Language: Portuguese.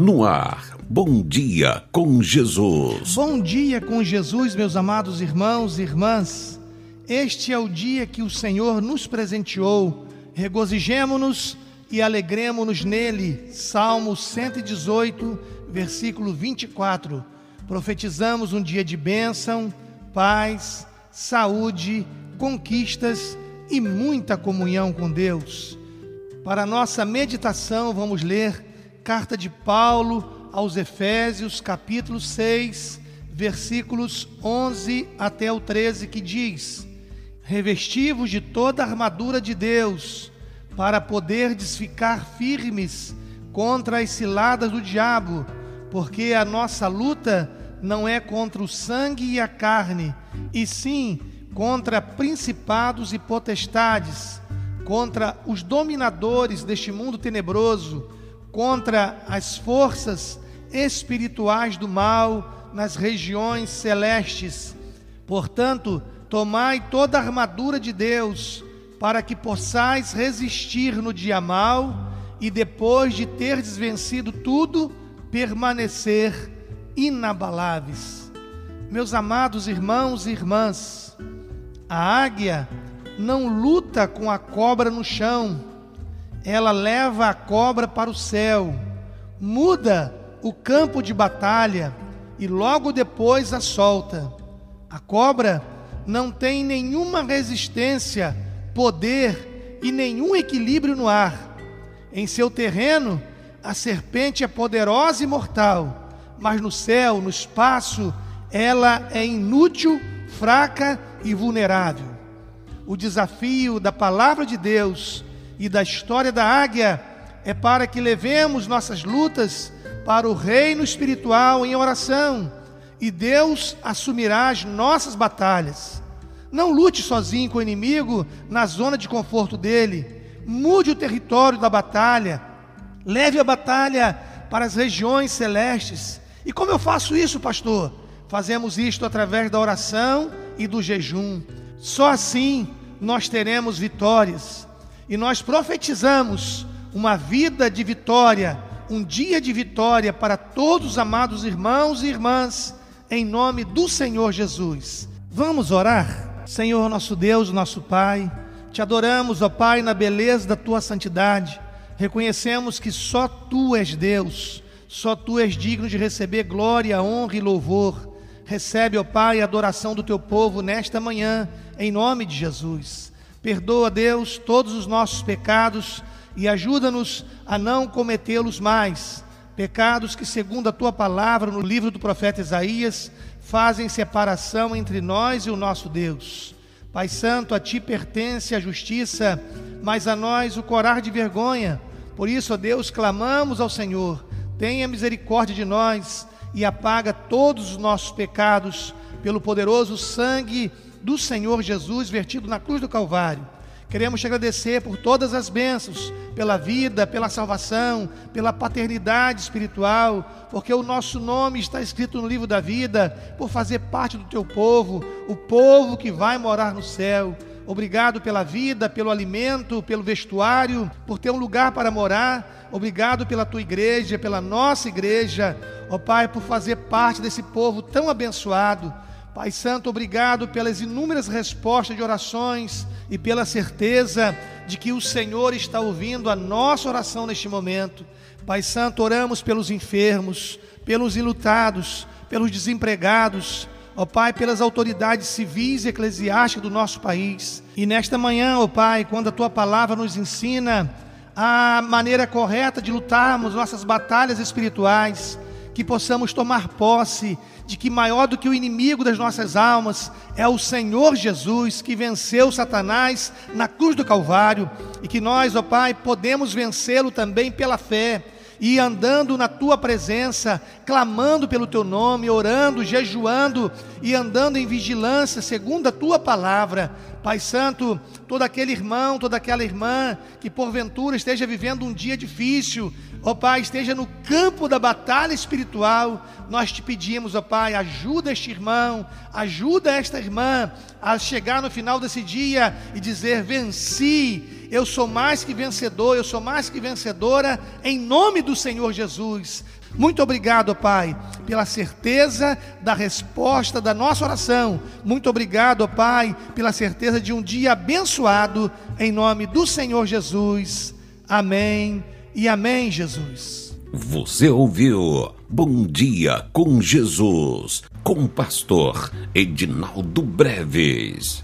no ar. Bom dia com Jesus. Bom dia com Jesus, meus amados irmãos e irmãs. Este é o dia que o Senhor nos presenteou. Regozijemo-nos e alegremos-nos nele. Salmo 118, versículo 24. Profetizamos um dia de bênção, paz, saúde, conquistas e muita comunhão com Deus. Para nossa meditação, vamos ler carta de Paulo aos Efésios, capítulo 6, versículos 11 até o 13, que diz: Revestivos de toda a armadura de Deus, para poderdes ficar firmes contra as ciladas do diabo, porque a nossa luta não é contra o sangue e a carne, e sim contra principados e potestades contra os dominadores deste mundo tenebroso, contra as forças espirituais do mal nas regiões celestes. Portanto, tomai toda a armadura de Deus, para que possais resistir no dia mal e depois de ter desvencido tudo, permanecer inabaláveis. Meus amados irmãos e irmãs, a águia não luta com a cobra no chão, ela leva a cobra para o céu, muda o campo de batalha e logo depois a solta. A cobra não tem nenhuma resistência, poder e nenhum equilíbrio no ar. Em seu terreno, a serpente é poderosa e mortal, mas no céu, no espaço, ela é inútil, fraca e vulnerável o desafio da palavra de Deus e da história da águia é para que levemos nossas lutas para o reino espiritual em oração e Deus assumirá as nossas batalhas. Não lute sozinho com o inimigo na zona de conforto dele. Mude o território da batalha. Leve a batalha para as regiões celestes. E como eu faço isso, pastor? Fazemos isto através da oração e do jejum. Só assim nós teremos vitórias. E nós profetizamos uma vida de vitória, um dia de vitória para todos os amados irmãos e irmãs, em nome do Senhor Jesus. Vamos orar? Senhor, nosso Deus, nosso Pai, te adoramos, ó Pai, na beleza da tua santidade. Reconhecemos que só tu és Deus, só tu és digno de receber glória, honra e louvor. Recebe, ó Pai, a adoração do teu povo nesta manhã em nome de Jesus. Perdoa, Deus, todos os nossos pecados e ajuda-nos a não cometê-los mais. Pecados que, segundo a tua palavra no livro do profeta Isaías, fazem separação entre nós e o nosso Deus. Pai Santo, a ti pertence a justiça, mas a nós o corar de vergonha. Por isso, ó Deus, clamamos ao Senhor, tenha misericórdia de nós e apaga todos os nossos pecados pelo poderoso sangue do Senhor Jesus vertido na cruz do Calvário. Queremos te agradecer por todas as bênçãos, pela vida, pela salvação, pela paternidade espiritual, porque o nosso nome está escrito no livro da vida, por fazer parte do teu povo, o povo que vai morar no céu. Obrigado pela vida, pelo alimento, pelo vestuário, por ter um lugar para morar. Obrigado pela tua igreja, pela nossa igreja. Ó oh, Pai, por fazer parte desse povo tão abençoado. Pai Santo, obrigado pelas inúmeras respostas de orações e pela certeza de que o Senhor está ouvindo a nossa oração neste momento. Pai Santo, oramos pelos enfermos, pelos ilutados, pelos desempregados, ó Pai, pelas autoridades civis e eclesiásticas do nosso país. E nesta manhã, ó Pai, quando a tua palavra nos ensina a maneira correta de lutarmos nossas batalhas espirituais, que possamos tomar posse de que maior do que o inimigo das nossas almas é o Senhor Jesus que venceu Satanás na cruz do Calvário e que nós, ó Pai, podemos vencê-lo também pela fé e andando na tua presença, clamando pelo teu nome, orando, jejuando e andando em vigilância segundo a tua palavra. Pai Santo, todo aquele irmão, toda aquela irmã que porventura esteja vivendo um dia difícil, ó Pai, esteja no campo da batalha espiritual, nós te pedimos, ó Pai, ajuda este irmão, ajuda esta irmã a chegar no final desse dia e dizer: venci eu sou mais que vencedor, eu sou mais que vencedora, em nome do Senhor Jesus. Muito obrigado, Pai, pela certeza da resposta da nossa oração. Muito obrigado, Pai, pela certeza de um dia abençoado, em nome do Senhor Jesus. Amém e amém, Jesus. Você ouviu Bom Dia com Jesus, com o pastor Edinaldo Breves.